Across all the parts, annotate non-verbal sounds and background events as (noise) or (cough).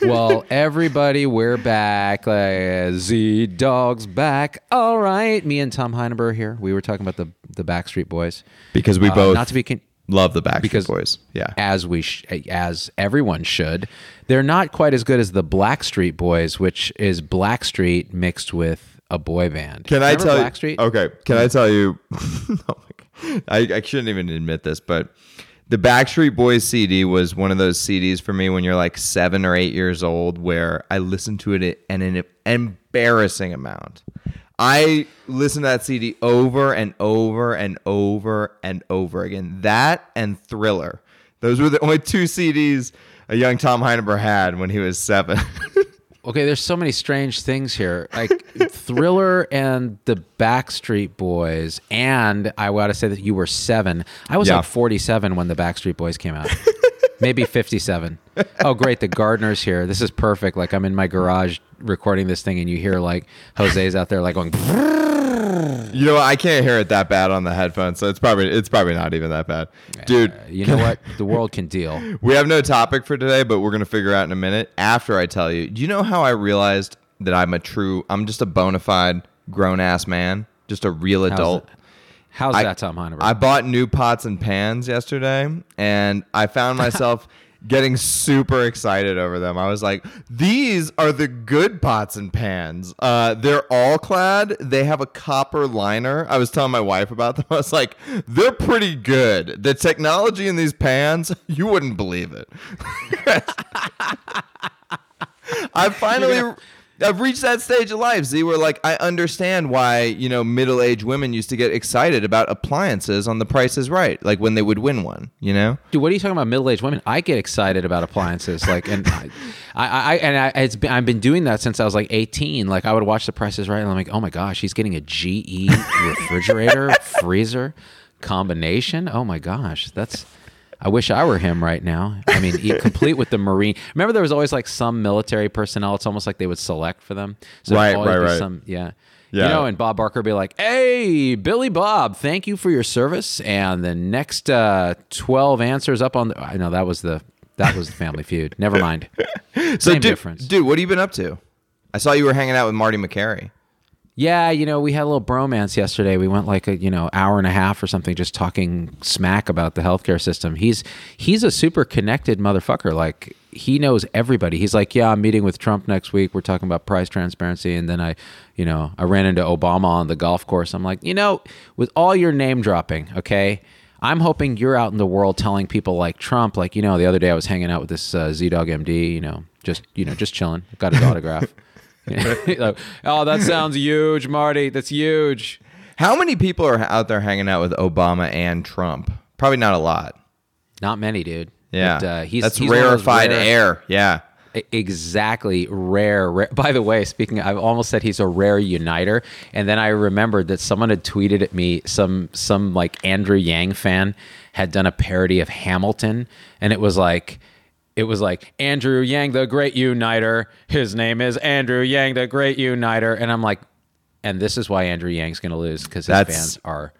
Well, everybody, we're back. Like, ZDogg's back. All right. Me and Tom Heineberg here. We were talking about the, the Backstreet Boys. because we Uh, both not to be con- love the Backstreet because Boys. Yeah. as we sh- as everyone should. They're not quite as good as the Blackstreet Boys, which is Blackstreet mixed with a boy band. Can I tell Blackstreet? you? Okay. Can I tell you? (laughs) oh. I, I shouldn't even admit this, but the Backstreet Boys CD was one of those CDs for me when you're like seven or eight years old, where I listened to it an, an embarrassing amount. I listened to that CD over and over and over and over again. That and Thriller. Those were the only two CDs a young Tom Heineberg had when he was seven. (laughs) Okay, there's so many strange things here. Like (laughs) Thriller and the Backstreet Boys, and I gotta say that you were seven. I was Yeah. like 47 when the Backstreet Boys came out. (laughs) Maybe 57. Oh, great. The gardener's here. This is perfect. Like I'm in my garage recording this thing, and you hear like Jose's out there, like going. (laughs) You know, I can't hear it that bad on the headphones, so it's probably it's probably not even that bad, dude. You know what? (laughs) The world can deal. We have no topic for today, but we're gonna figure out in a minute after I tell you. Do you know how I realized that I'm a true, I'm just a bona fide grown ass man, just a real adult. that? How's I- that, Tom Heineberg? I bought new pots and pans yesterday, and I found (laughs) myself getting super excited over them. I was like, "These are the good pots and pans. Uh, they're all clad. They have a copper liner." I was telling my wife about them. (laughs) I was like, "They're pretty good. The technology in these pans, (laughs) you wouldn't believe it." (laughs) I finally. I've reached that stage of life, Z, where like I understand why you know middle-aged women used to get excited about appliances on The Price Is Right, like when they would win one. You know, Dude, what are you talking about? Middle-aged women? I get excited about appliances, like, and I, I, I and I, it's been, I've been doing that since I was like 18. Like, I would watch The Price Is Right, and I'm like, oh my gosh, he's getting a GE refrigerator, (laughs) freezer combination. Oh my gosh, that's. I wish I were him right now. I mean, (laughs) complete with the Marine. Remember, there was always like some military personnel. It's almost like they would select for them. So Right, right, right. Some, yeah. Yeah. You know, and Bob Barker would be like, "Hey, Billy Bob, thank you for your service." And the next uh, twelve answers up on the. I know that was the that was the Family Feud. Never mind. (laughs) so Same dude, difference. dude, what have you been up to? I saw you were hanging out with Marty Makary. Yeah, you know, we had a little bromance yesterday. We went like a you know hour and a half or something, just talking smack about the healthcare system. He's he's a super connected motherfucker. Like he knows everybody. He's like, yeah, I'm meeting with Trump next week. We're talking about price transparency, and then I, you know, I ran into Obama on the golf course. I'm like, you know, with all your name dropping, okay. I'm hoping you're out in the world telling people like Trump, like you know, the other day I was hanging out with this uh, ZDoggMD, you know, just you know, just chilling. Got his (laughs) autograph. (laughs) Like, oh, that sounds huge, Marty. That's huge. How many people are out there hanging out with Obama and Trump? Probably not a lot. Not many, dude. Yeah, But, uh, he's that's he's one of those rarefied rare- air. Yeah. Exactly, rare, rare. (laughs) By the way, speaking, I've almost said he's a rare uniter, and then I remembered that someone had tweeted at me some some like Andrew Yang fan had done a parody of Hamilton, and it was like. It was like Andrew Yang, the great uniter. His name is Andrew Yang, the great uniter. And I'm like, and this is why Andrew Yang's going to lose because his That's- fans are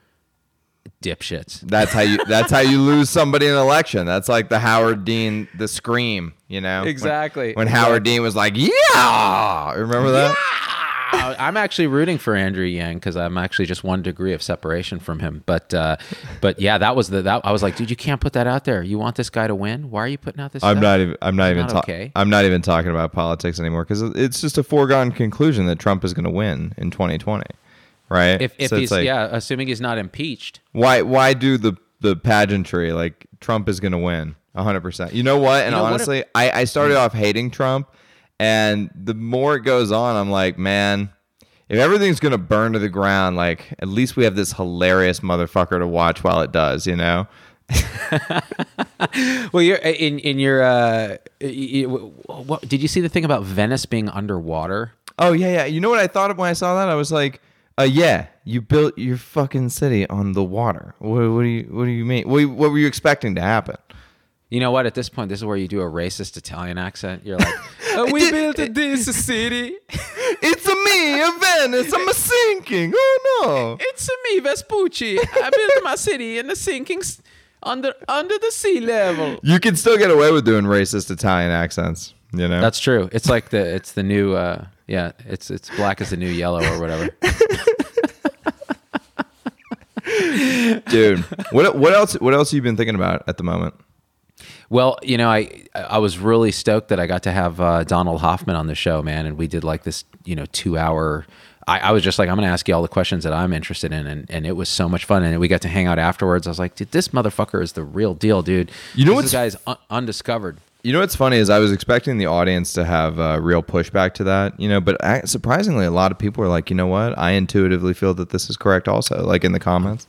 dipshits. That's how you. (laughs) That's how you lose somebody in an election. That's like the Howard Dean, the scream. You know, Exactly. When, Howard Dean was like, "Yeah," remember that? Uh, I'm actually rooting for Andrew Yang because I'm actually just one degree of separation from him. But uh, but yeah, that was the that I was like, dude, you can't put that out there. You want this guy to win? Why are you putting out this? I'm stuff? not even. I'm not even. Not ta- okay. I'm not even talking about politics anymore because it's just a foregone conclusion that Trump is going to win in 2020, right? If, if So he's like, yeah, assuming he's not impeached. why why do the the pageantry like Trump is going to win 100 percent? You know what? And You know, what if- honestly, I I started off hating Trump, and the more it goes on, I'm like, man. If everything's gonna burn to the ground, like at least we have this hilarious motherfucker to watch while it does, you know? (laughs) well, you're in in your. Uh, you, what, did you see the thing about Venice being underwater? Oh yeah, yeah. You know what I thought of when I saw that? I was like, uh, yeah, you built your fucking city on the water. What, what do you What do you mean? What, what were you expecting to happen? You know what? At this point, this is where you do a racist Italian accent. You're like, (laughs) oh, "We built this city. (laughs) It's a me, a Venice. I'm a sinking. Oh no, It's a me, Vespucci. I built my city in the sinking under under the sea level." you can still get away with doing racist Italian accents. You know, That's true. It's like the it's the new uh yeah, it's it's black as the new yellow or whatever. (laughs) dude. What what else? What else have you been thinking about at the moment? Well, you know, I I was really stoked that I got to have uh, Donald Hoffman on the show, man, and we did like this, you know, two hour. I, I was just like, I'm going to ask you all the questions that I'm interested in, and, and it was so much fun. And we got to hang out afterwards. I was like, dude, this motherfucker is the real deal, dude. You know this guy's un- undiscovered. You know what's funny is I was expecting the audience to have uh, real pushback to that, you know, but I, surprisingly, a lot of people are like, you know what? I intuitively feel that this is correct, also, like in the comments.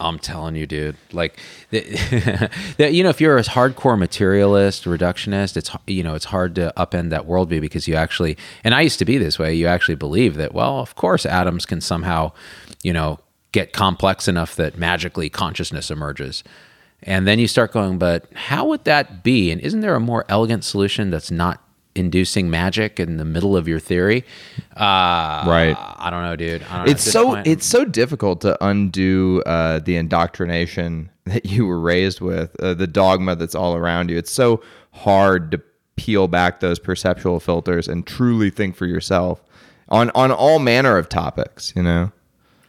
I'm telling you, dude. Like, the, (laughs) that you know, if you're a hardcore materialist, reductionist, it's you know, it's hard to upend that worldview because you actually, and I used to be this way. You actually believe that, well, of course, atoms can somehow, you know, get complex enough that magically consciousness emerges. And then you start going, but how would that be? And isn't there a more elegant solution that's not inducing magic in the middle of your theory? Uh, Right. I don't know, dude. I don't. It's this so point- it's so difficult to undo uh, the indoctrination (laughs) that you were raised with, uh, the dogma that's all around you. It's so hard to peel back those perceptual filters and truly think for yourself on on all manner of topics. You know.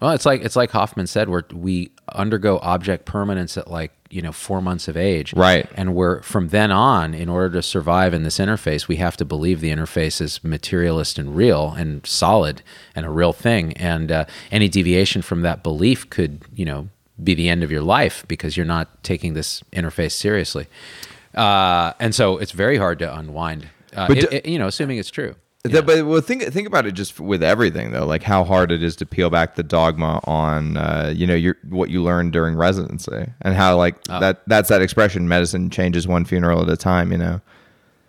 Well, it's like it's like Hoffman said, where we undergo object permanence at like you know four months of age, Right. And we're from then on, in order to survive in this interface, we have to believe the interface is materialist and real and solid and a real thing. And uh, any deviation from that belief could you know be the end of your life because you're not taking this interface seriously. Uh, and so it's very hard to unwind. Uh, But it- do- it- you know, assuming it's true. That- but well, think think about it just with everything though, like how hard it is to peel back the dogma on uh, you know your what you learned during residency, and how like that that's that expression, medicine changes one funeral at a time. You know.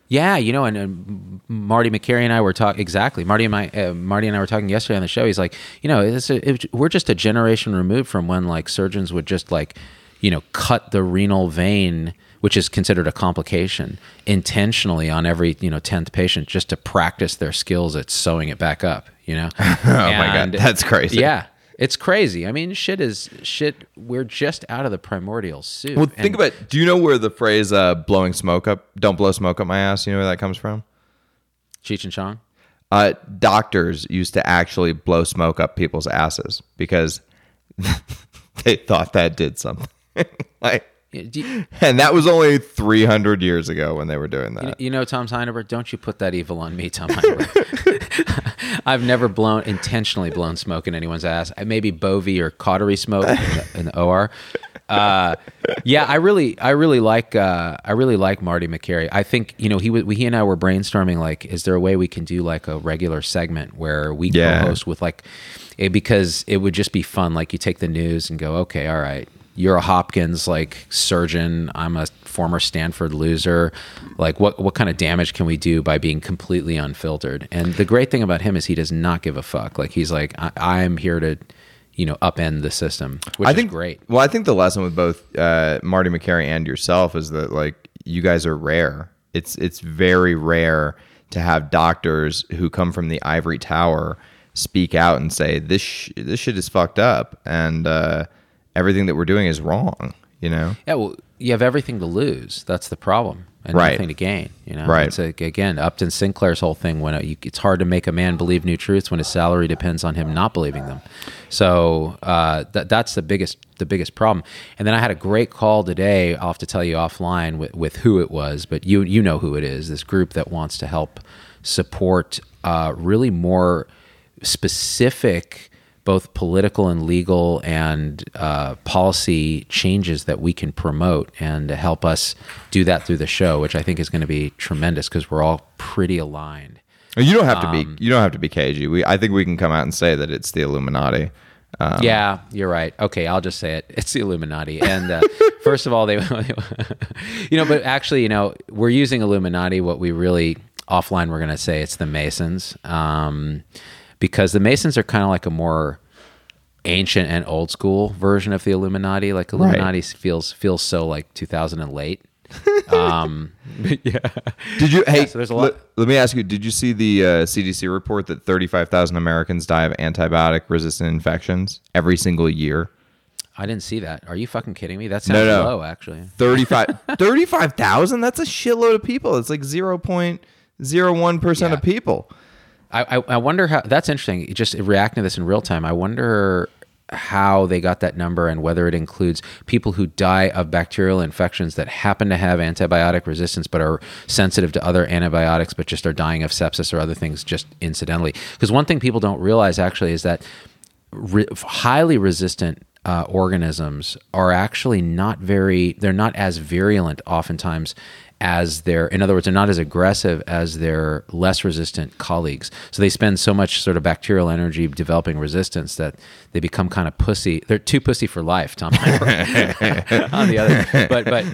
Yeah, you know, and, and Marty Makary and I were talking exactly. Marty and my uh, Marty and I were talking yesterday on the show. He's like, you know, it's a, it, we're just a generation removed from when like surgeons would just like, you know, cut the renal vein, which is considered a complication, intentionally on every you know tenth patient just to practice their skills at sewing it back up. You know. (laughs) oh my God, that's crazy. Yeah. It's crazy. I mean, shit is shit. We're just out of the primordial soup. Well, And- think about. Do you know where the phrase uh, "blowing smoke up"? Don't blow smoke up my ass. You know where that comes from? Cheech and Chong. Uh, doctors used to actually blow smoke up people's asses because (laughs) they thought that did something. (laughs) like, you- and that was only 300 years ago when they were doing that. You know, Tom Heineberg, don't you put that evil on me, Tom Heineberg. (laughs) I've never blown intentionally blown smoke in anyone's ass. Maybe Bovie or cautery smoke in the, in the OR. Uh, yeah, I really, I really like, uh, I really like Marty Makary. I think you know he wa- he and I were brainstorming like, is there a way we can do like a regular segment where we Yeah. co-host with like, eh, because it would just be fun. Like you take the news and go, okay, all right, you're a Hopkins like surgeon. I'm a former Stanford loser. Like what what kind of damage can we do by being completely unfiltered? And the great thing about him is he does not give a fuck. Like he's like I, I'm here to, you know, upend the system, which I is think great. Well, I think the lesson with both uh, Marty Makary and yourself is that like you guys are rare. It's it's very rare to have doctors who come from the ivory tower speak out and say this sh- this shit is fucked up and uh, everything that we're doing is wrong. You know. Yeah, well, you have everything to lose. That's the problem, and Right. nothing to gain. You know, Right. It's like, again, Upton Sinclair's whole thing when you, it's hard to make a man believe new truths when his salary depends on him not believing them. So uh, that that's the biggest the biggest problem. And then I had a great call today. I'll have to tell you offline with, with who it was, but you you know who it is. This group that wants to help support uh, really more specific both political and legal and uh, policy changes that we can promote and to help us do that through the show, which I think is going to be tremendous because we're all pretty aligned. You don't have to Um, be you don't have to be cagey. We I think we can come out and say that it's the Illuminati. Um, yeah, you're right. Okay, I'll just say it. It's the Illuminati. And uh, (laughs) first of all, they, (laughs) you know, but actually, you know, we're using Illuminati. What we really offline, we're going to say it's the Masons, um, because the Masons are kind of like a more ancient and old school version of the Illuminati. Like Illuminati feels feels so like 2000 and late. um, (laughs) yeah. Did you? Hey, so there's a lot- Let, let me ask you. Did you see the uh, CDC report that 35,000 Americans die of antibiotic-resistant infections every single year? I didn't see that. Are you fucking kidding me? That sounds no. low, actually. 35 (laughs) 35,000? That's a shitload of people. It's like 0.01% Yeah. of people. I, I, wonder how that's interesting. Just reacting to this in real time. I wonder how they got that number and whether it includes people who die of bacterial infections that happen to have antibiotic resistance but are sensitive to other antibiotics but just are dying of sepsis or other things just incidentally. Because one thing people don't realize actually is that re- highly resistant uh, organisms are actually not very they're not as virulent oftentimes as their in other words they're not as aggressive as their less resistant colleagues. So they spend so much sort of bacterial energy developing resistance that they become kind of pussy. They're too pussy for life tom. (laughs) (laughs) On the other but but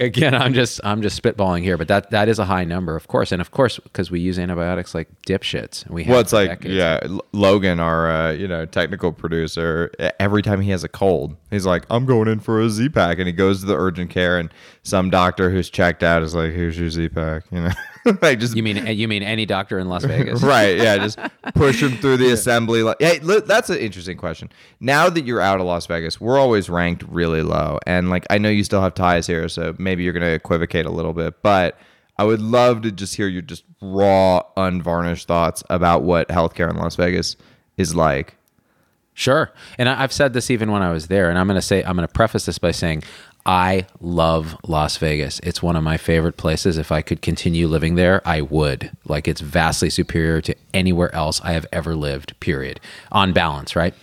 again i'm just i'm just spitballing here but that that is a high number of course. And of course because we use antibiotics like dipshits and we have Well, it's like, decades. yeah, Logan, our uh, you know technical producer, every time he has a cold, he's like, "I'm going in for a Z pack," and he goes to the urgent care, and some doctor who's checked out is like, "Here's your Z pack," you know, (laughs) like just you mean eh, you mean any doctor in las (laughs) vegas right, yeah, just (laughs) push them through the assembly. Like, hey, look, that's an interesting question. Now that you're out of Las Vegas, we're always ranked really low, and like I know you still have ties here, so maybe you're gonna equivocate a little bit, but. I would love to just hear your just raw, unvarnished thoughts about what healthcare in Las Vegas is like. Sure. And I've said this even when I was there, and I'm going to say, I'm going to preface this by saying, I love Las Vegas. It's one of my favorite places. If I could continue living there, I would. Like, it's vastly superior to anywhere else I have ever lived, period. On balance, right?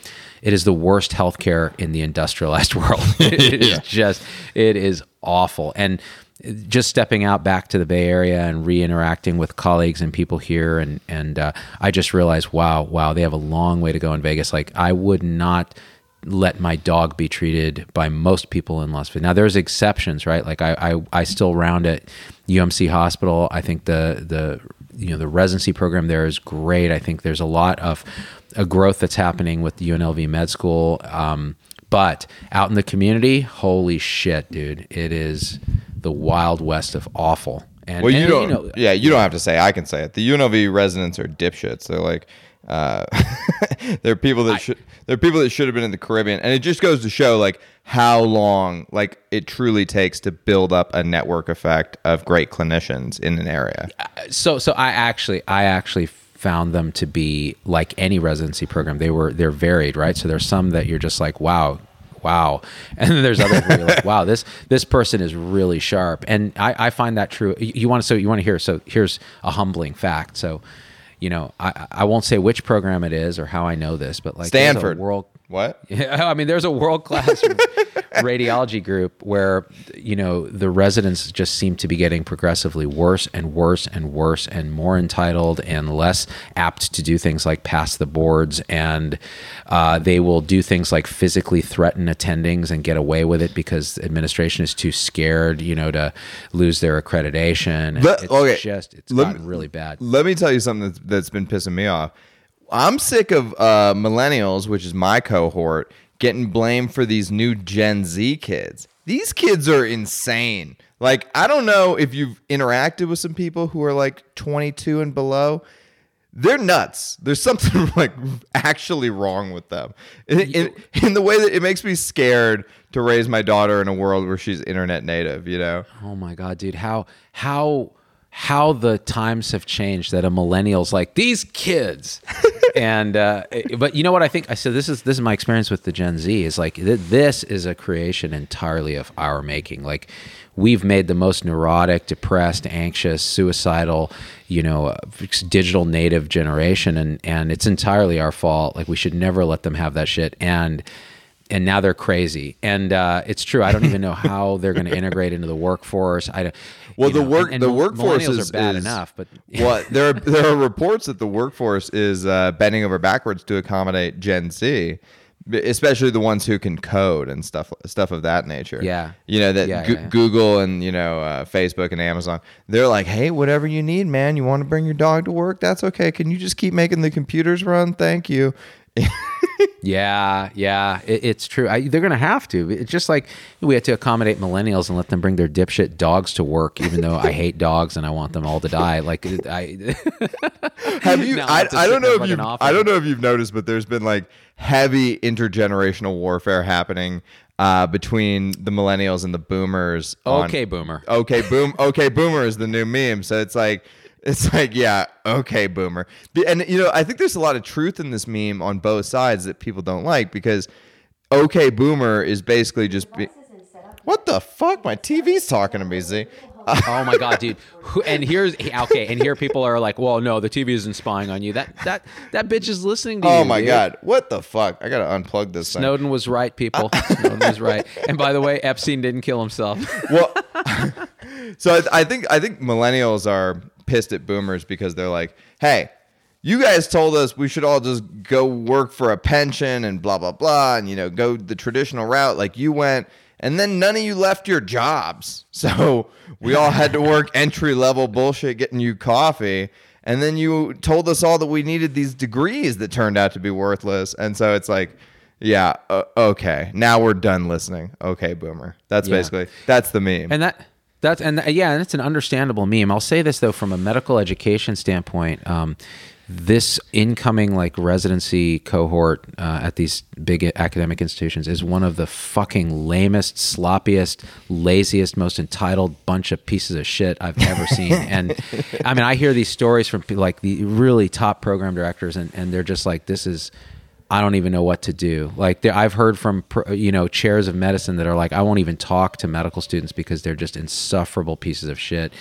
It is the worst healthcare in the industrialized (laughs) world. it is just, it is awful. And just stepping out back to the Bay Area and re-interacting with colleagues and people here, and and uh, I just realized, wow, wow, they have a long way to go in Vegas. Like I would not let my dog be treated by most people in Las Vegas. Now there's exceptions, right? Like I I, I still round at UMC Hospital. I think the the you know the residency program there is great. I think there's a lot of a growth that's happening with the UNLV Med School. Um, but out in the community, holy shit, dude! It is the wild west of awful. And, Well, you and, don't. know, yeah, you don't have to say. I can say it. The UNLV residents are dipshits. They're like, uh, (laughs) they're people that should. They're people that should have been in the Caribbean, and it just goes to show like how long like it truly takes to build up a network effect of great clinicians in an area. so so I actually I actually found them to be like any residency program. They were they're varied, right? So there's some that you're just like, wow, wow, (laughs) and then there's others where you're like, wow, this this person is really sharp, and I, I find that true. You, you want to so you want to hear so here's a humbling fact. So, you know, I I won't say which program it is or how I know this, but like Stanford. world. What? (laughs) Yeah, I mean, there's a world class (laughs) radiology group where you know the residents just seem to be getting progressively worse and worse and worse and more entitled and less apt to do things like pass the boards and uh, they will do things like physically threaten attendings and get away with it because administration is too scared, you know, to lose their accreditation. And Let- it's okay, just it's let gotten really bad. Let me tell you something that's, that's been pissing me off. I'm sick of uh, millennials, which is my cohort, getting blamed for these new Gen Z kids. These kids are insane. Like, I don't know if you've interacted with some people who are like 22 and below. They're nuts. There's (laughs) something like actually wrong with them. In, in, in the way that it makes me scared to raise my daughter in a world where she's internet native, you know? Oh my god, dude! How how how the times have changed that a millennial's like these kids, (laughs) and uh, but you know what I think? I said this is this is my experience with the Gen Z is like th- this is a creation entirely of our making. Like we've made the most neurotic, depressed, anxious, suicidal, you know, uh, digital native generation, and and it's entirely our fault. Like we should never let them have that shit and and now they're crazy. And uh, it's true. I don't even know how (laughs) they're going to integrate into the workforce. I don't. Well, the know, work and- and the workforce is bad is- enough, but (laughs) well, there are there are reports that the workforce is uh, bending over backwards to accommodate Gen Z especially the ones who can code and stuff stuff of that nature. Yeah. you know that yeah, yeah. Google and you know uh, Facebook and Amazon. They're like, hey, whatever you need, man. You want to bring your dog to work? That's okay. Can you just keep making the computers run? Thank you. (laughs) Yeah, yeah, it, it's true. I, they're going to have to. It's just like we had to accommodate millennials and let them bring their dipshit dogs to work, even though I hate dogs and I want them all to die. Like (laughs) I, Have you? I, I don't know if you. I don't know if you've noticed, but there's been like heavy intergenerational warfare happening uh, between the millennials and the boomers. on- okay, boomer. okay boom okay boomer is the new meme so it's like it's like yeah okay boomer and you know i think there's a lot of truth in this meme on both sides that people don't like because okay boomer is basically just be- what the fuck my tv's talking to me z Oh my god, dude! And here's okay, and here people are like, "Well, no, the TV isn't spying on you." That that that bitch is listening to oh you. oh my dude. god what the fuck i gotta unplug this thing. Snowden was right, people. (laughs) Snowden was right. And by the way, Epstein didn't kill himself. well (laughs) so I, I think i think millennials are pissed at boomers because they're like hey you guys told us we should all just go work for a pension and blah blah blah and you know go the traditional route. Like you went and then none of you left your jobs. (laughs) So we all had to work entry level bullshit getting you coffee. And then you told us all that we needed these degrees that turned out to be worthless. And so it's like yeah uh, okay. Now we're done listening. Okay boomer. That's Yeah. basically that's the meme. And that that's and th- yeah, and it's an understandable meme. I'll say this though, from a medical education standpoint, um, this incoming like residency cohort uh, at these big academic institutions is one of the fucking lamest, sloppiest, laziest, most entitled bunch of pieces of shit I've ever seen. (laughs) and I mean, I hear these stories from like the really top program directors, and and they're just like, this is. I don't even know what to do. Like there, I've heard from you know chairs of medicine that are like, I won't even talk to medical students because they're just insufferable pieces of shit.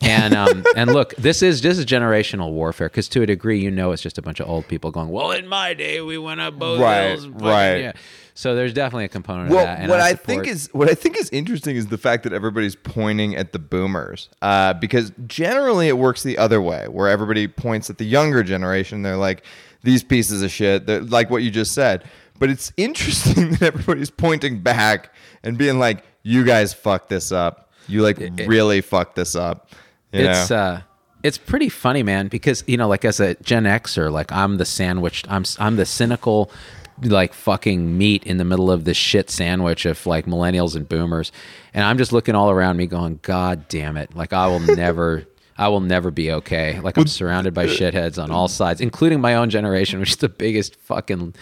And um, (laughs) and look, this is this is generational warfare because to a degree, you know, it's just a bunch of old people going, well, in my day, we went up both Right, hills, right. Yeah. So there's definitely a component well, of that. and what I, support- think is what I think is interesting is the fact that everybody's pointing at the boomers, uh, because generally it works the other way, where everybody points at the younger generation. They're like these pieces of shit, They're like what you just said. But it's interesting (laughs) that everybody's pointing back and being like, "You guys fucked this up. You like really fucked this up." You it's know? uh it's pretty funny man because you know like as a gen xer like i'm the sandwich i'm i'm the cynical like fucking meat in the middle of this shit sandwich of like millennials and boomers and i'm just looking all around me going god damn it like i will (laughs) never I will never be okay. Like I'm surrounded by shitheads on all sides, including my own generation, (laughs) which is the biggest fucking,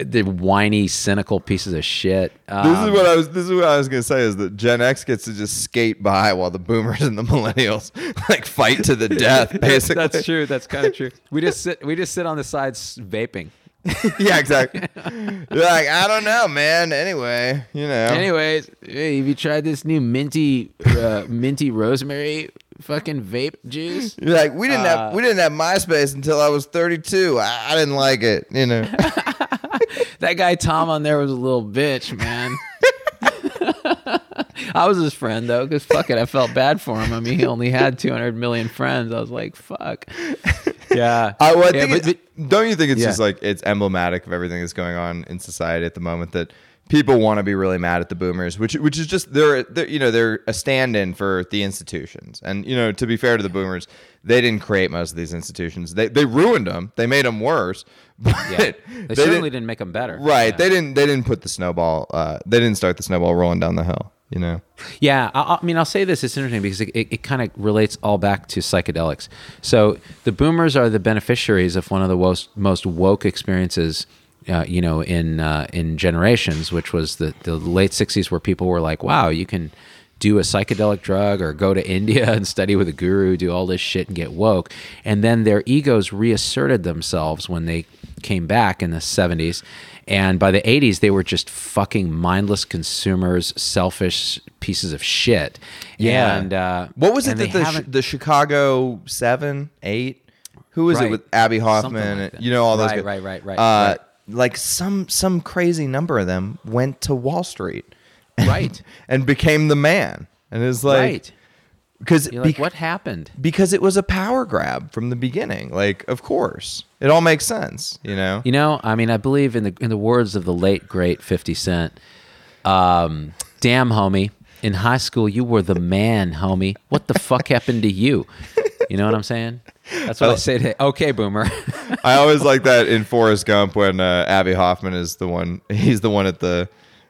the whiny, cynical pieces of shit. This Um, is what I was. This is what I was gonna say is that Gen X gets to just skate by while the Boomers and the (laughs) Millennials like fight to the (laughs) death. Basically, that's true. That's kind of true. We just sit. We just sit on the sides vaping. yeah, exactly. You're like, I don't know, man. Anyway, you know. Anyways, hey, have you tried this new minty, uh, minty rosemary fucking vape juice? (laughs) You're like, we didn't Uh, have we didn't have MySpace until I was 32. I, I didn't like it, you know. (laughs) That guy Tom on there was a little bitch, man. (laughs) I was his friend though, because fuck it, I felt bad for him. I mean, he only had 200 million friends. I was like, fuck. Yeah. I, well, I Yeah, think but- it's- don't you think it's Yeah. just like it's emblematic of everything that's going on in society at the moment that people want to be really mad at the boomers, which which is just they're, they're you know they're a stand-in for the institutions, and you know to be fair to the boomers, they didn't create most of these institutions. They they ruined them. They made them worse. (laughs) But yeah. They, they certainly didn't, make them better. Right. Yeah. They didn't. They didn't put the snowball. Uh, they didn't start the snowball rolling down the hill. You know. Yeah, I, I mean, I'll say this. It's interesting because it, it, it kind of relates all back to psychedelics. So the boomers are the beneficiaries of one of the most, most woke experiences, uh, you know, in uh, in generations, which was the, the late '60s, where people were like, "Wow, you can." do a psychedelic drug or go to (laughs) India and study with a guru, do all this shit and get woke. And then their egos reasserted themselves when they came back in the 70s. And by the 80s, they were just fucking mindless consumers, selfish pieces of shit. Yeah. And uh, What was it that the, the Chicago Seven, Eight? Who was it with Abbie Hoffman? Like and- you know all those. Right, guys. right, right, right, Uh, right. Like some some crazy number of them went to Wall Street, Right. (laughs) and became the man. And it's like, right. because like, what happened? because it was a power grab from the beginning. Like, of course, it all makes sense. You know. You know, I mean, I believe in the in the words of the late great Fifty Cent. Um, damn, homie, in high school you were the man, homie. What the fuck happened to you? You know what I'm saying? That's what I say to. Okay, boomer. (laughs) I always like that in Forrest Gump when uh, Abbie Hoffman is the one. He's the one at the,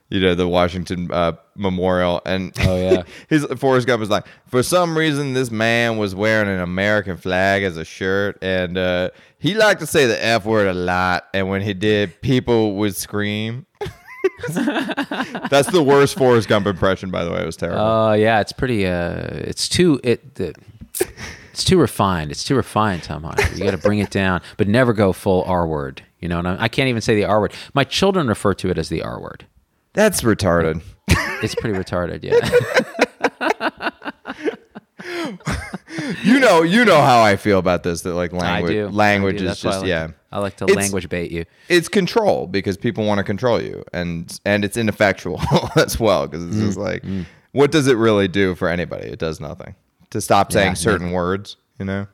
you know, the Washington uh, Memorial, and Oh, yeah. (laughs) his Forrest Gump is like, for some reason, this man was wearing an American flag as a shirt, and uh, he liked to say the f word a lot, and when he did, people would scream. (laughs) That's the worst Forrest Gump impression, by the way. It was terrible. Oh yeah, it's pretty. Uh, it's too it. The, it's too refined. It's too refined, Tom Hunter. You got to bring it down, but never go full R word. You know, and I, I can't even say the R word. My children refer to it as the R word. That's retarded. It's pretty retarded. Yeah. (laughs) You know, you know how I feel about this. That like language, language is why I just like yeah. I like to It's- language bait you. it's control because people want to control you and and it's ineffectual (laughs) as well because it's Mm, just like what does it really do for anybody it does nothing to stop saying Yeah, certain words you know?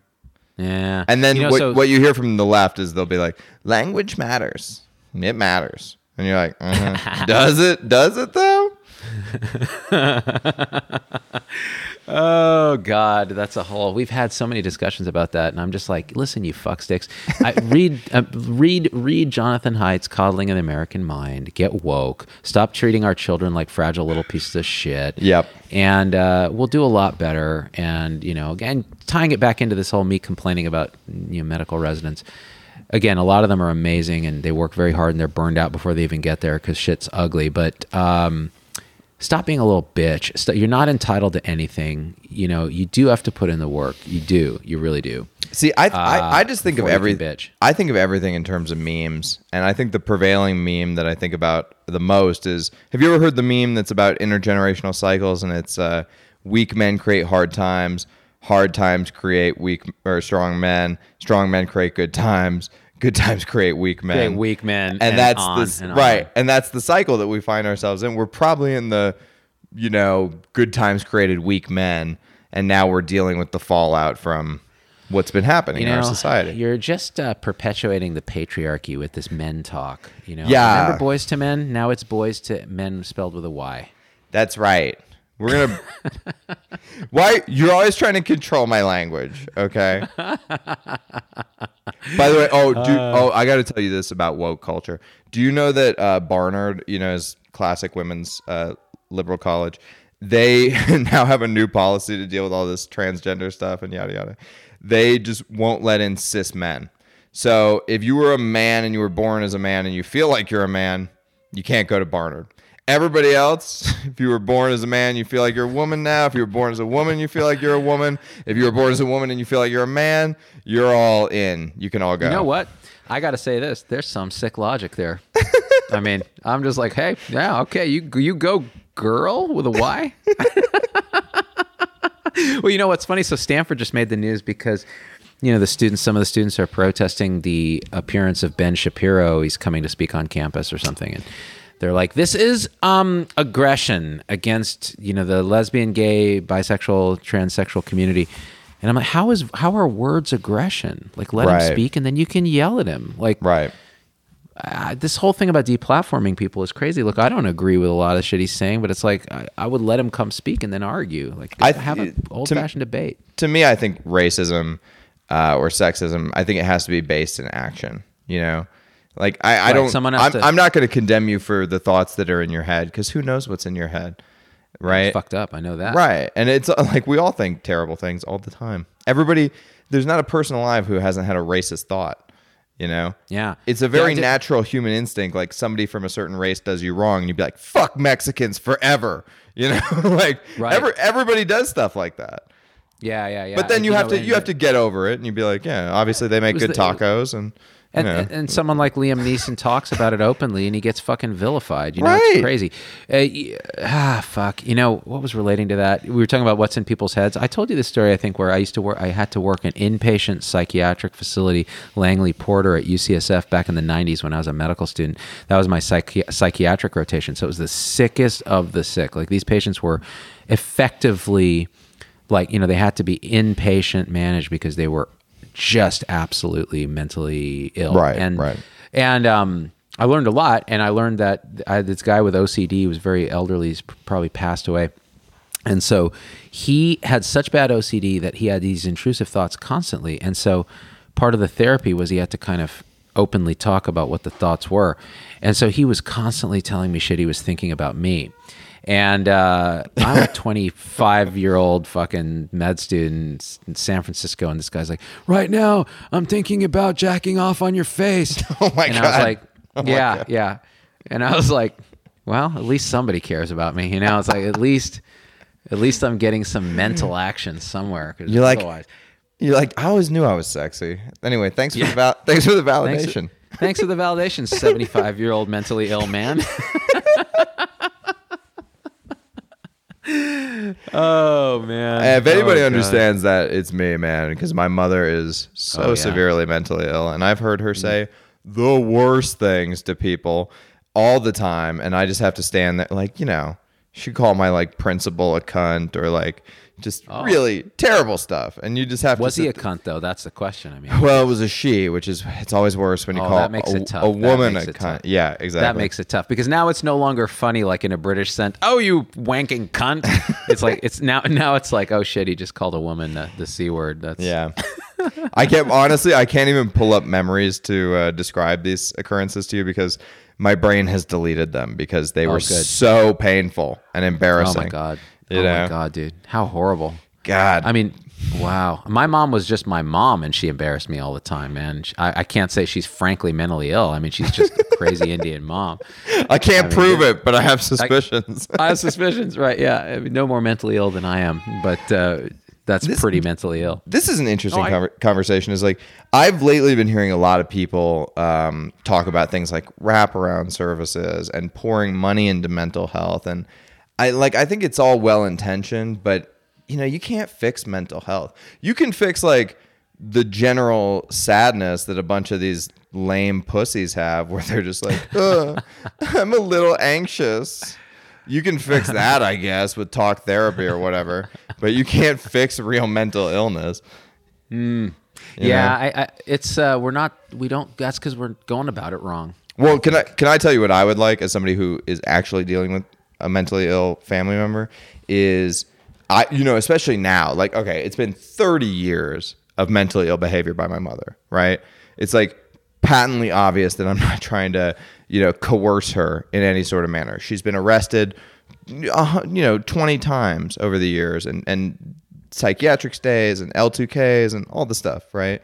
Yeah. and then you know, what, so- what you hear from the left is they'll be like language matters. It matters. And you're like uh-huh. (laughs) does it? Does it though (laughs) Oh God, that's a whole. We've had so many discussions about that, and I'm just like, listen, you fucksticks. I (laughs) read, uh, read, read Jonathan Haidt's "Coddling of the American Mind." Get woke. Stop treating our children like fragile little pieces of shit. Yep. And uh, we'll do a lot better. And you know, again, tying it back into this whole me complaining about you know medical residents. Again, a lot of them are amazing, and they work very hard, and they're burned out before they even get there because shit's ugly. But um, stop being a little bitch. You're not entitled to anything. You know, you do have to put in the work. You do. You really do. See, I I, I just think of Uh, every bitch. I think of everything in terms of memes, and I think the prevailing meme that I think about the most is: Have you ever heard the meme that's about intergenerational cycles, and it's uh, weak men create hard times, hard times create weak or strong men, strong men create good times, good times create weak men, Create weak men, and, and that's on this and on. right, and that's the cycle that we find ourselves in. We're probably in the you know good times created weak men, and now we're dealing with the fallout from what's been happening You in our society. you're just uh, perpetuating the patriarchy with this men talk. You know, Yeah. Remember boys to men? Now it's boys to men spelled with a Y. That's right. We're gonna. (laughs) Why you're always trying to control my language? Okay. By the way, oh, do, oh, I got to tell you this about woke culture. Do you know that uh, Barnard, you know, is classic women's uh, liberal college? They (laughs) now have a new policy to deal with all this transgender stuff and yada yada. They just won't let in cis men. So if you were a man and you were born as a man and you feel like you're a man, you can't go to Barnard. Everybody else, (laughs) if you were born as a man, you feel like you're a woman now. If you were born as a woman, you feel like you're a woman. If you were born as a woman and you feel like you're a man, you're all in. You can all go. You know what? I got to say this. There's some sick logic there. (laughs) I mean, I'm just like, hey, yeah, okay, you you go, girl, with a Y. (laughs) well, you know what's funny? So Stanford just made the news because, you know, the students, some of the students are protesting the appearance of Ben Shapiro. He's coming to speak on campus or something, and they're like, this is um, aggression against you know the lesbian, gay, bisexual, transsexual community. And I'm like, how is how are words aggression? Like, let Right. him speak, and then you can yell at him. Like, Right. uh, this whole thing about deplatforming people is crazy. Look, I don't agree with a lot of shit he's saying, but it's like I, I would let him come speak and then argue. Like, I- have an to- old fashioned debate. to me, I think racism uh, or sexism, I think it has to be based in action. You know, like I, I Right, don't. someone I'm, to- I'm not going to condemn you for the thoughts that are in your head because who knows what's in your head, right? Fucked up. I know that. Right, and it's (laughs) like we all think terrible things all the time. Everybody, there's not a person alive who hasn't had a racist thought. You know, Yeah. it's a very did- natural human instinct. Like somebody from a certain race does you wrong, and you'd be like, "Fuck Mexicans forever." (laughs) You know, (laughs) like Right. every, everybody does stuff like that. Yeah, yeah, yeah. But then And, you, have know, to you have to get over it, and you'd be like, yeah, obviously they make good the- tacos, and you And, and, and someone like Liam Neeson talks about it openly, and he gets fucking vilified. You know, Right. it's crazy. Uh, ah, fuck. You know what was relating to that? We were talking about what's in people's heads. I told you this story. I think where I used to work. I had to work an inpatient psychiatric facility, Langley Porter at UCSF back in the '90s when I was a medical student. That was my psychi- psychiatric rotation. So it was the sickest of the sick. Like these patients were effectively like you know they had to be inpatient managed because they were just absolutely mentally ill. Right, And right. and um, I learned a lot, and I learned that I, this guy with OCD was very elderly. He's probably passed away. And so he had such bad OCD that he had these intrusive thoughts constantly. And so part of the therapy was he had to kind of openly talk about what the thoughts were. And so he was constantly telling me shit he was thinking about me. And uh, I'm a (laughs) 25 year old fucking med student in San Francisco, and this guy's like, "Right now, I'm thinking about jacking off on your face." (laughs) Oh my God. and I was like, (laughs) "Yeah, yeah," and I was like, "Well, at least somebody cares about me." You know, it's like at least, at least I'm getting some mental action somewhere. You're like, otherwise- you're like, I always knew I was sexy. Anyway, thanks for the val- thanks for the Thanks, validation. thanks for the validation, 75 year old mentally ill man. Oh man! if oh, anybody Oh, understands that, it's me, man, because my mother is so Oh, yeah. severely mentally ill, and I've heard her mm-hmm. say the worst things to people all the time, and I just have to stand there, like you know, she called my like principal a cunt or like just really terrible stuff, and you just have Oh. was to. he a cunt though? That's the question. I mean, well, it was a she, which is it's always worse when you Oh, call that makes a, it tough. a woman a cunt. tough. Yeah, exactly. that makes it tough because now it's no longer funny like in a British sense. Oh, you wanking cunt! (laughs) it's like it's now now it's like oh shit, he just called a woman the, the c word. That's Yeah. (laughs) I can't honestly. I can't even pull up memories to uh, describe these occurrences to you because my brain has deleted them because they were Oh, good. so painful and embarrassing. Oh my god! You oh know? my god, dude, how horrible! God. I mean, wow. My mom was just my mom, and she embarrassed me all the time, man. I, I can't say she's frankly mentally ill. I mean, she's just a crazy (laughs) Indian mom. I can't prove it, but I have suspicions. I have suspicions, right? Yeah, I mean, no more mentally ill than I am, but uh, that's pretty mentally ill. this is an interesting Oh, I- conver- conversation. Is like I've lately been hearing a lot of people um, talk about things like wraparound services and pouring money into mental health, and I like I think it's all well intentioned, but you know you can't fix mental health. You can fix like the general sadness that a bunch of these lame pussies have, where they're just like, (laughs) "Ugh, I'm a little anxious. You can fix that, I guess, with talk therapy or whatever, but you can't fix real mental illness. Yeah, I, I, it's uh, we're not, we don't. That's because we're going about it wrong. Well, can I can I tell you what I would like as somebody who is actually dealing with a mentally ill family member is I you know especially now like okay it's been 30 years of mentally ill behavior by my mother right? It's like patently obvious that I'm (laughs) not trying to you know coerce her in any sort of manner. She's been arrested uh, you know 20 times over the years and and psychiatric stays and L2Ks and all the stuff right?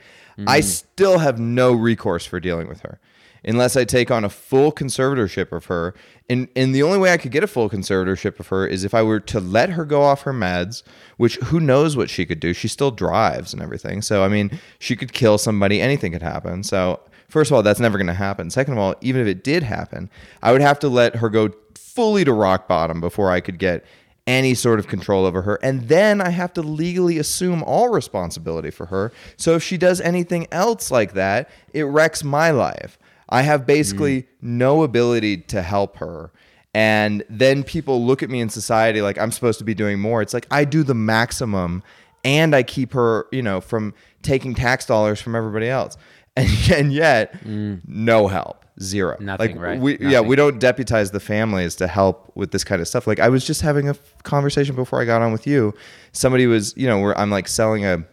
I still have no recourse for dealing with her unless I take on a full conservatorship of her. And and the only way I could get a full conservatorship of her is if I were to let her go off her meds, which who knows what she could do. She still drives and everything. So I mean, she could kill somebody, anything could happen. So first of all, that's never going to happen. Second of all, even if it did happen, I would have to let her go fully to rock bottom before I could get any sort of control over her. And then I have to legally assume all responsibility for her. So if she does anything else like that, it wrecks my life. I have basically mm. no ability to help her. And then people look at me in society like I'm supposed to be doing more. It's like I do the maximum and I keep her, you know, from taking tax dollars from everybody else. (laughs) And, and yet, mm. no help, zero. Nothing, like, right? We, yeah, we don't deputize the families to help with this kind of stuff. Like I was just having a f- conversation before I got on with you. Somebody was, you know, where I'm like selling a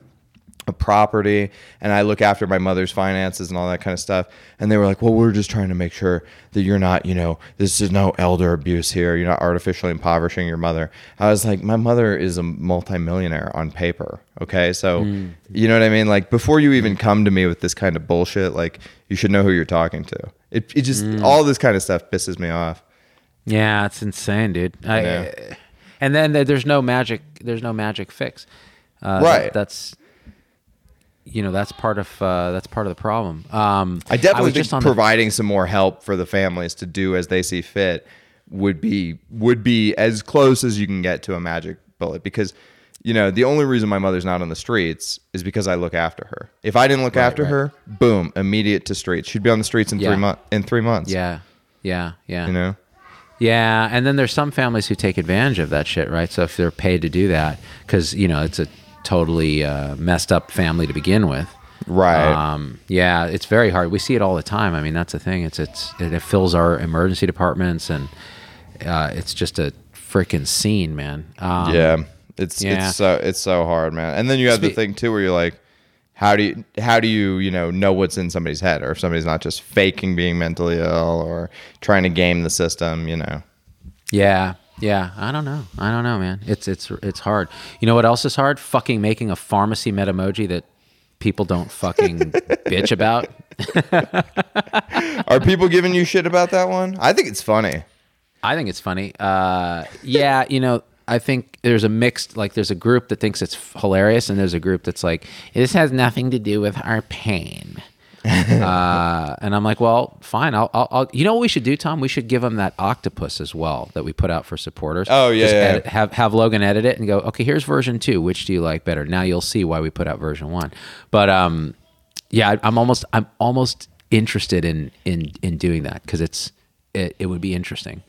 a property and I look after my mother's finances and all that kind of stuff. And they were like, well, we're just trying to make sure that you're not, you know, this is no elder abuse here. You're not artificially impoverishing your mother. I was like, my mother is a multimillionaire on paper. Okay. So, you know what I mean? Like before you even come to me with this kind of bullshit, like you should know who you're talking to. It, it just, all this kind of stuff pisses me off. Yeah, it's insane, dude. I, Yeah. And then there's no magic. There's no magic fix. Uh, Right. that- that's you know that's part of uh, that's part of the problem. Um, I definitely think just on the- providing some more help for the families to do as they see fit would be would be as close as you can get to a magic bullet because you know the only reason my mother's not on the streets is because I look after her. If I didn't look after right. her, boom, immediate to streets. She'd be on the streets in Yeah. three months. In three months, yeah, yeah, yeah. you know. Yeah, and then there's some families who take advantage of that shit, right? So if they're paid to do that, because you know it's a totally uh, messed up family to begin with. Right. Um, yeah, it's very hard. We see it all the time. I mean, that's the thing. It's it's it, fills our emergency departments, and uh, it's just a freaking scene, man. Um, yeah. It's yeah. it's so it's so hard, man. And then you have the thing too where you're like how do you how do you you know know what's in somebody's head or if somebody's not just faking being mentally ill or trying to game the system you know Yeah, yeah. I don't know. I don't know, man. It's it's it's hard. You know what else is hard? Fucking making a pharmacy metamoji that people don't fucking (laughs) bitch about. are people giving you shit about that one i think it's funny I think it's funny. Uh, yeah, you know, I think there's a mixed like there's a group that thinks it's hilarious, and there's a group that's like this has nothing to do with our pain. (laughs) uh, and I'm like, well, fine. I'll, I'll, I'll, you know what we should do, Tom? We should give them that octopus as well that we put out for supporters. Oh, yeah, Just yeah. edit- have have Logan edit it and go, okay, here's version two. Which do you like better? Now you'll see why we put out version one. But um, yeah, I, I'm almost I'm almost interested in in in doing that because it's it, it would be interesting.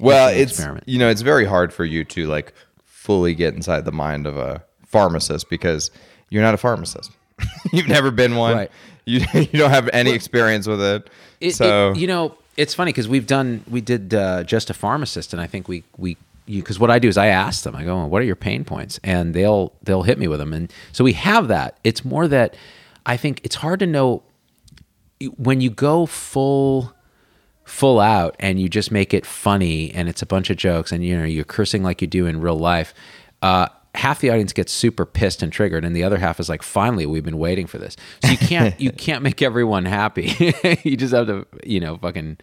well it's experiment. you know it's very hard for you to like fully get inside the mind of a pharmacist because you're not a pharmacist (laughs) you've never been one Right. (laughs) you, you don't have any experience with it, It, so it- you know, it's funny because we've done we did uh, just a pharmacist, and I think we we because what I do is I ask them, I go, "What are your pain points?" and they'll they'll hit me with them, and so we have that. It's more that I think it's hard to know when you go full full out and you just make it funny and it's a bunch of jokes and you know you're cursing like you do in real life uh, half the audience gets super pissed and triggered and the other half is like finally we've been waiting for this so you can't you (laughs) can't make everyone happy (laughs) you just have to you know fucking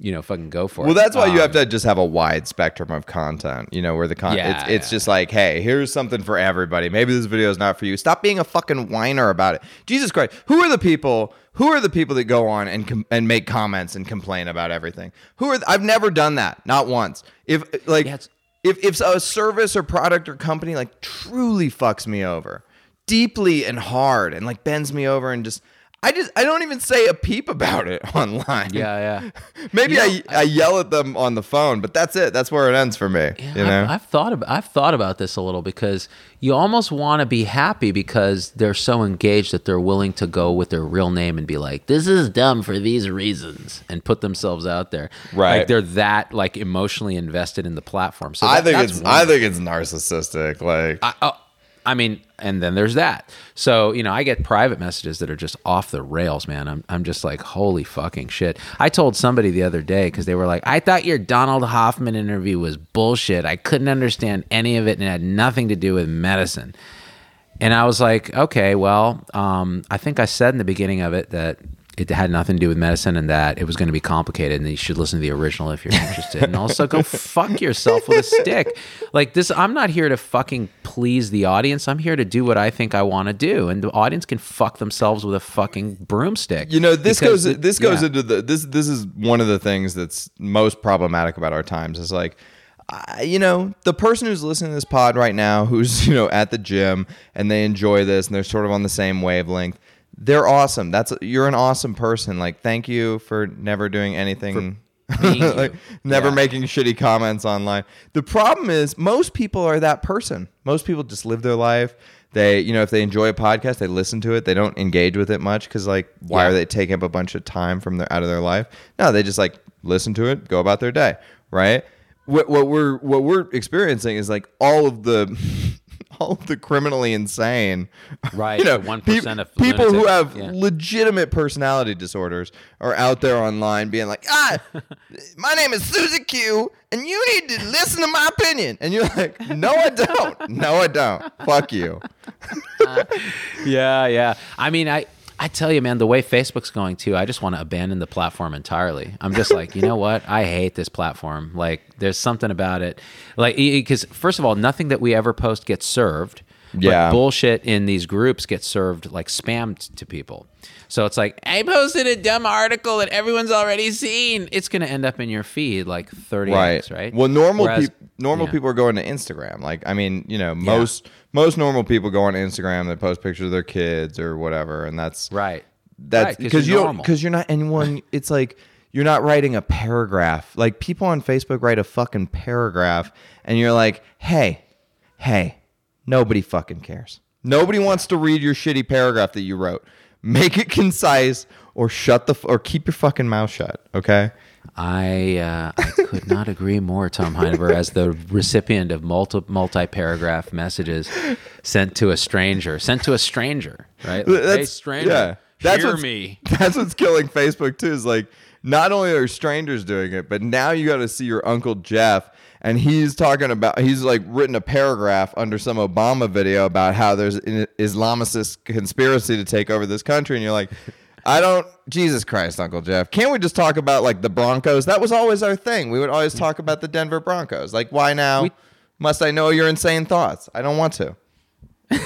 you know fucking go for Well, it well that's why you Um, have to just have a wide spectrum of content, you know, where the content Yeah, it's, it's yeah. just like, hey, here's something for everybody. Maybe this video is not for you. Stop being a fucking whiner about it. Jesus Christ, who are the people? Who are the people that go on and com- and make comments and complain about everything? Who are? Th- I've never done that, not once. If like, Yeah, if if a service or product or company like truly fucks me over deeply and hard and like bends me over and just. I just I don't even say a peep about it (laughs) online. yeah yeah (laughs) Maybe You know, I, I yell at them on the phone, but that's it. That's where it ends for me. Yeah, you know? I've, I've thought about I've thought about this a little because you almost want to be happy because they're so engaged that they're willing to go with their real name and be like, "This is dumb for these reasons," and put themselves out there. Right. Like they're that like emotionally invested in the platform. So I think it's one I think it's narcissistic. Like I, oh, I mean, and then there's that. So you know, I get private messages that are just off the rails, man. I'm I'm just like, holy fucking shit. I told somebody the other day because they were like, I thought your Donald Hoffman interview was bullshit. I couldn't understand any of it, and it had nothing to do with medicine. And I was like, okay, well, um, I think I said in the beginning of it that it had nothing to do with medicine and that it was going to be complicated and you should listen to the original if you're interested. and also go fuck yourself with a stick. Like this, I'm not here to fucking please the audience. I'm here to do what I think I want to do. And the audience can fuck themselves with a fucking broomstick. you know, this goes it- this goes yeah. into the this this is one of the things that's most problematic about our times is like I, you know, the person who's listening to this pod right now, who's you know at the gym and they enjoy this and they're sort of on the same wavelength, they're awesome. That's you're an awesome person. Like, thank you for never doing anything. (laughs) like never Yeah. making shitty comments online. The problem is most people are that person. Most people just live their life. They, you know, if they enjoy a podcast, they listen to it. They don't engage with it much because, like, why Yeah. are they taking up a bunch of time from their out of their life? No, they just like listen to it, go about their day, right? What what we're what we're experiencing is like all of the (laughs) all of the criminally insane, Right, (laughs) You know, 1% peop- of people who have yeah. legitimate personality disorders are out there online being like, ah, (laughs) my name is Susie Q, and you need to listen to my opinion. And you're like, no, I don't. No, I don't. Fuck you. yeah, yeah. I mean, I I tell you, man, the way Facebook's going too, I just want to abandon the platform entirely. I'm just like, you know what? I hate this platform. Like, there's something about it, like, because first of all, nothing that we ever post gets served. but Yeah. bullshit in these groups gets served like spammed to people. So it's like, I posted a dumb article that everyone's already seen. It's going to end up in your feed like 30 Right. X, right? Well, normal Whereas- people normal yeah. people are going to Instagram. Like, I mean, you know, most most normal people go on Instagram. They post pictures of their kids or whatever, and that's Right. That's Right, 'cause because you're you don't because you're not anyone. (laughs) It's like you're not writing a paragraph. Like people on Facebook write a fucking paragraph and you're like, "Hey, hey, nobody fucking cares. Nobody wants to read your shitty paragraph that you wrote. Make it concise or shut the f- or keep your fucking mouth shut, okay?" I uh, I could not (laughs) agree more, Tom Heineber, as the recipient of multi multi paragraph messages sent to a stranger, sent to a stranger, right? Like, hey, stranger, That's hear me. (laughs) That's what's killing Facebook too. Is like not only are strangers doing it, but now you got to see your uncle Jeff, and he's talking about he's like written a paragraph under some Obama video about how there's an Islamist conspiracy to take over this country, and you're like. I don't. Jesus Christ, Uncle Jeff. Can't we just talk about like the Broncos? That was always our thing. We would always talk about the Denver Broncos. Like, why now We- must I know your insane thoughts? I don't want to. (laughs)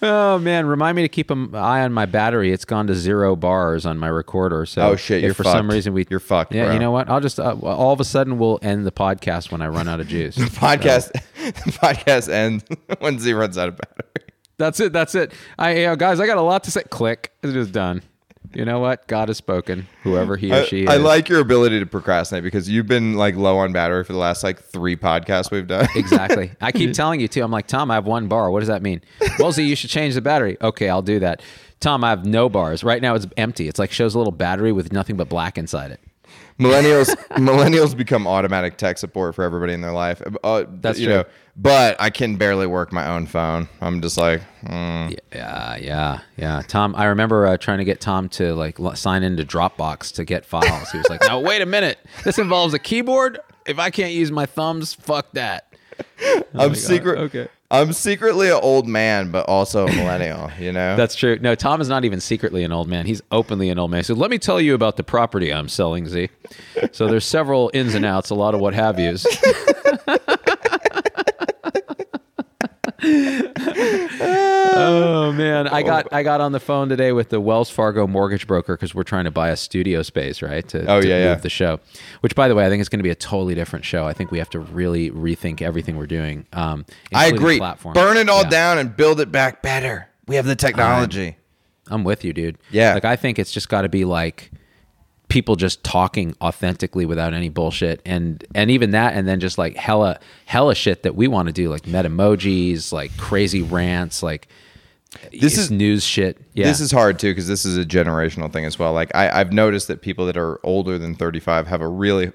Oh man, remind me to keep an eye on my battery. It's gone to zero bars on my recorder. So Oh, shit, you're for some reason we You're fucked, Yeah, bro. you know what? I'll just uh, all of a sudden we'll end the podcast when I run out of (laughs) juice. the Podcast, (laughs) the podcast ends when Z runs out of battery. That's it. That's it. I, you know, guys, I got a lot to say. Click. It is done. You know what? God has spoken. Whoever he or I, she I is. like your ability to procrastinate because you've been like low on battery for the last like three podcasts we've done. exactly. (laughs) I keep telling you too. I'm like, Tom, I have one bar. What does that mean? Well, Z, you should change the battery. Okay, I'll do that. Tom, I have no bars. Right now, it's empty. It's like shows a little battery with nothing but black inside it. millennials, (laughs) millennials become automatic tech support for everybody in their life. Uh, That's you true. know. But I can barely work my own phone. I'm just like, mm. Yeah, yeah, yeah. Tom, I remember uh, trying to get Tom to like sign into Dropbox to get files. He was like, "Now wait a minute. This involves a keyboard. If I can't use my thumbs, fuck that." I'm secret. okay. I'm secretly an old man, but also a millennial. You know. That's true. No, Tom is not even secretly an old man. He's openly an old man. So let me tell you about the property I'm selling, Z. So there's several ins and outs, a lot of what have yous. Oh man, I got I got on the phone today with the Wells Fargo mortgage broker because we're trying to buy a studio space, right? To, Oh, to yeah, move yeah. the show. Which, by the way, I think it's going to be a totally different show. I think we have to really rethink everything we're doing. Um, I agree. Platform. Burn it all Yeah. down and build it back better. We have the technology. I'm with you, dude. Yeah. Like I think it's just got to be like people just talking authentically without any bullshit and and even that and then just like hella hella shit that we want to do like metamojis, like crazy rants, like This is- news shit. Yeah. This is hard too because this is a generational thing as well. Like I, I've noticed that people that are older than 35 have a really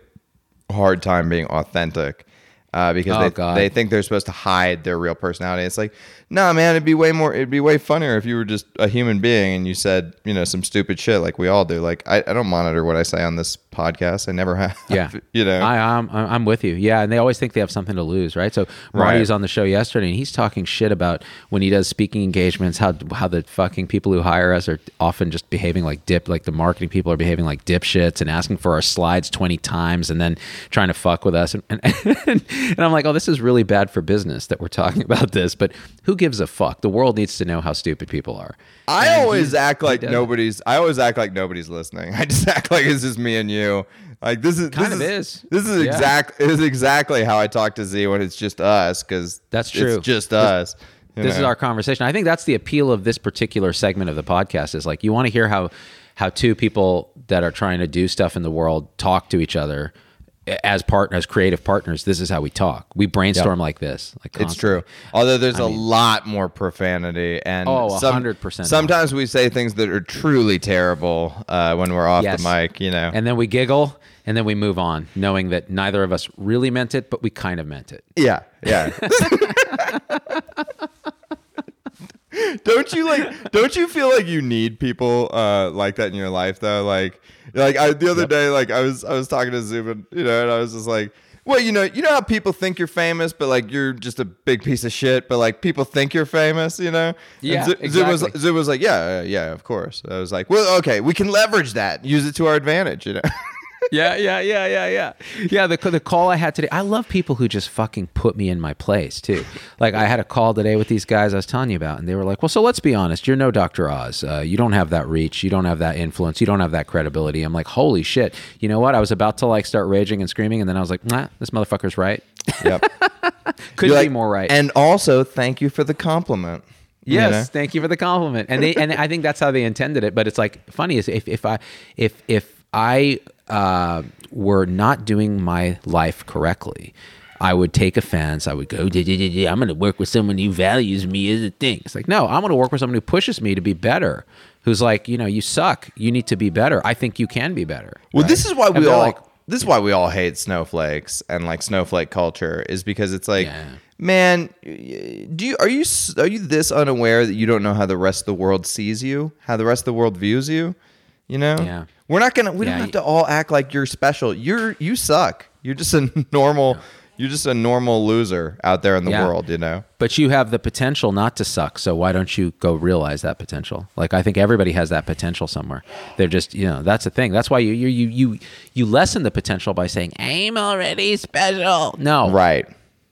hard time being authentic uh, because Oh, they, God. they think they're supposed to hide their real personality. It's like, nah, man, it'd be way more, it'd be way funnier if you were just a human being and you said, you know, some stupid shit like we all do. Like I, I don't monitor what I say on this podcast. I never have. Yeah, (laughs) you know. I, I'm I'm with you. Yeah, and they always think they have something to lose, right? So Marty Right. was on the show yesterday, and he's talking shit about when he does speaking engagements, how how the fucking people who hire us are often just behaving like dip, like the marketing people are behaving like dipshits and asking for our slides twenty times and then trying to fuck with us, and and, (laughs) and I'm like, oh, this is really bad for business that we're talking (laughs) about this, but who gives a fuck? The world needs to know how stupid people are. I And always he's- act like nobody's. I always act like nobody's listening. (laughs) I just act like it's just me and you. Like this is Kind this of is, is. This is Yeah. exact. Is exactly how I talk to Z when it's just us because That's true. It's just us. you this is our conversation. I think that's the appeal of this particular segment of the podcast is like you want to hear how how two people that are trying to do stuff in the world talk to each other as partners, as creative partners. This is how we talk. We brainstorm like this. Like It's true. Although there's a lot more profanity and Oh, 100% more. Sometimes we say things that are truly terrible uh, when we're off Yes. the mic. You know. And then we giggle and then we move on, knowing that neither of us really meant it, but we kind of meant it. Yeah, yeah. (laughs) (laughs) don't you like? Don't you feel like you need people uh, like that in your life though? Like, like I, the other day, like I was I was talking to Zubin, you know, and I was just like. Well, you know, you know how people think you're famous, but like you're just a big piece of shit. But like people think you're famous, you know. Yeah, And Zub- Zub was exactly. Was like, yeah, yeah, of course. I was like, well, okay, we can leverage that, use it to our advantage, you know. (laughs) yeah, yeah, yeah, yeah, yeah. Yeah, the the call I had today. I love people who just fucking put me in my place too. Like I had a call today with these guys I was telling you about, and they were like, "Well, so let's be honest. You're no Dr. Oz. Uh, you don't have that reach. You don't have that influence. You don't have that credibility." I'm like, "Holy shit! You know what? I was about to like start raging and screaming, and then I was like, Nah, this motherfucker's right. yep. (laughs) Couldn't You're be like, more right." And also, thank you for the compliment. You Yes, know? thank you for the compliment. And they and I think that's how they intended it. But it's like funny is if if I if if I uh, were not doing my life correctly, I would take offense. I would go, "Duh, duh, duh, duh, I'm going to work with someone who values me as a thing. It's like, no, I'm going to work with someone who pushes me to be better. Who's like, you know, you suck. You need to be better. I think you can be better. Well, right? this is why And we all like, this is why we all hate snowflakes and like snowflake culture is because it's like, Yeah. man, do you are you are you this unaware that you don't know how the rest of the world sees you, how the rest of the world views you? You know, Yeah. we're not gonna we Yeah, don't have to all act like you're special. You're you suck. You're just a (laughs) normal. You're just a normal loser out there in the Yeah. world. You know. But you have the potential not to suck. So why don't you go realize that potential? Like I think everybody has that potential somewhere. They're just, you know, that's the thing. That's why you you you you you lessen the potential by saying I'm already special. No, Right.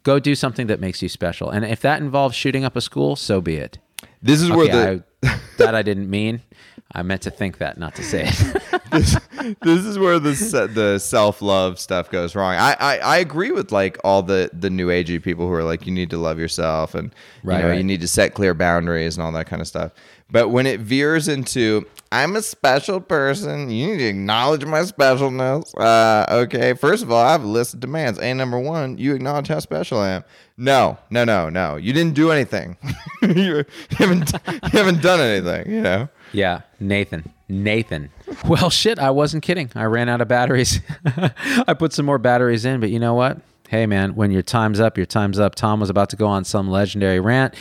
Go do something that makes you special. And if that involves shooting up a school, so be it. This is where the I, that I didn't mean. (laughs) I meant to think that, not to say it. (laughs) this is where the the self love stuff goes wrong. I, I I agree with like all the the new agey people who are like you need to love yourself and Right, you know right. you need to set clear boundaries and all that kind of stuff. But when it veers into I'm a special person, you need to acknowledge my specialness. Uh, okay, first of all, I have a list of demands. And number one, you acknowledge how special I am. No, no, no, no. You didn't do anything. (laughs) you haven't you haven't done anything. You know. Yeah, Nathan. Nathan. Well, shit, I wasn't kidding. I ran out of batteries. (laughs) I put some more batteries in, but you know what? Hey, man, when your time's up, your time's up. Tom was about to go on some legendary rant,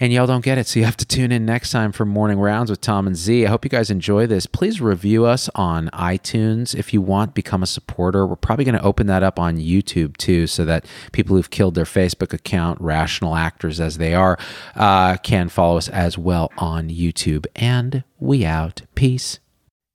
and y'all don't get it. So you have to tune in next time for Morning Roundz with Tom and Z. I hope you guys enjoy this. Please review us on iTunes if you want. Become a supporter. We're probably going to open that up on YouTube too, so that people who've killed their Facebook account, rational actors as they are, uh, can follow us as well on YouTube. And we out. Peace.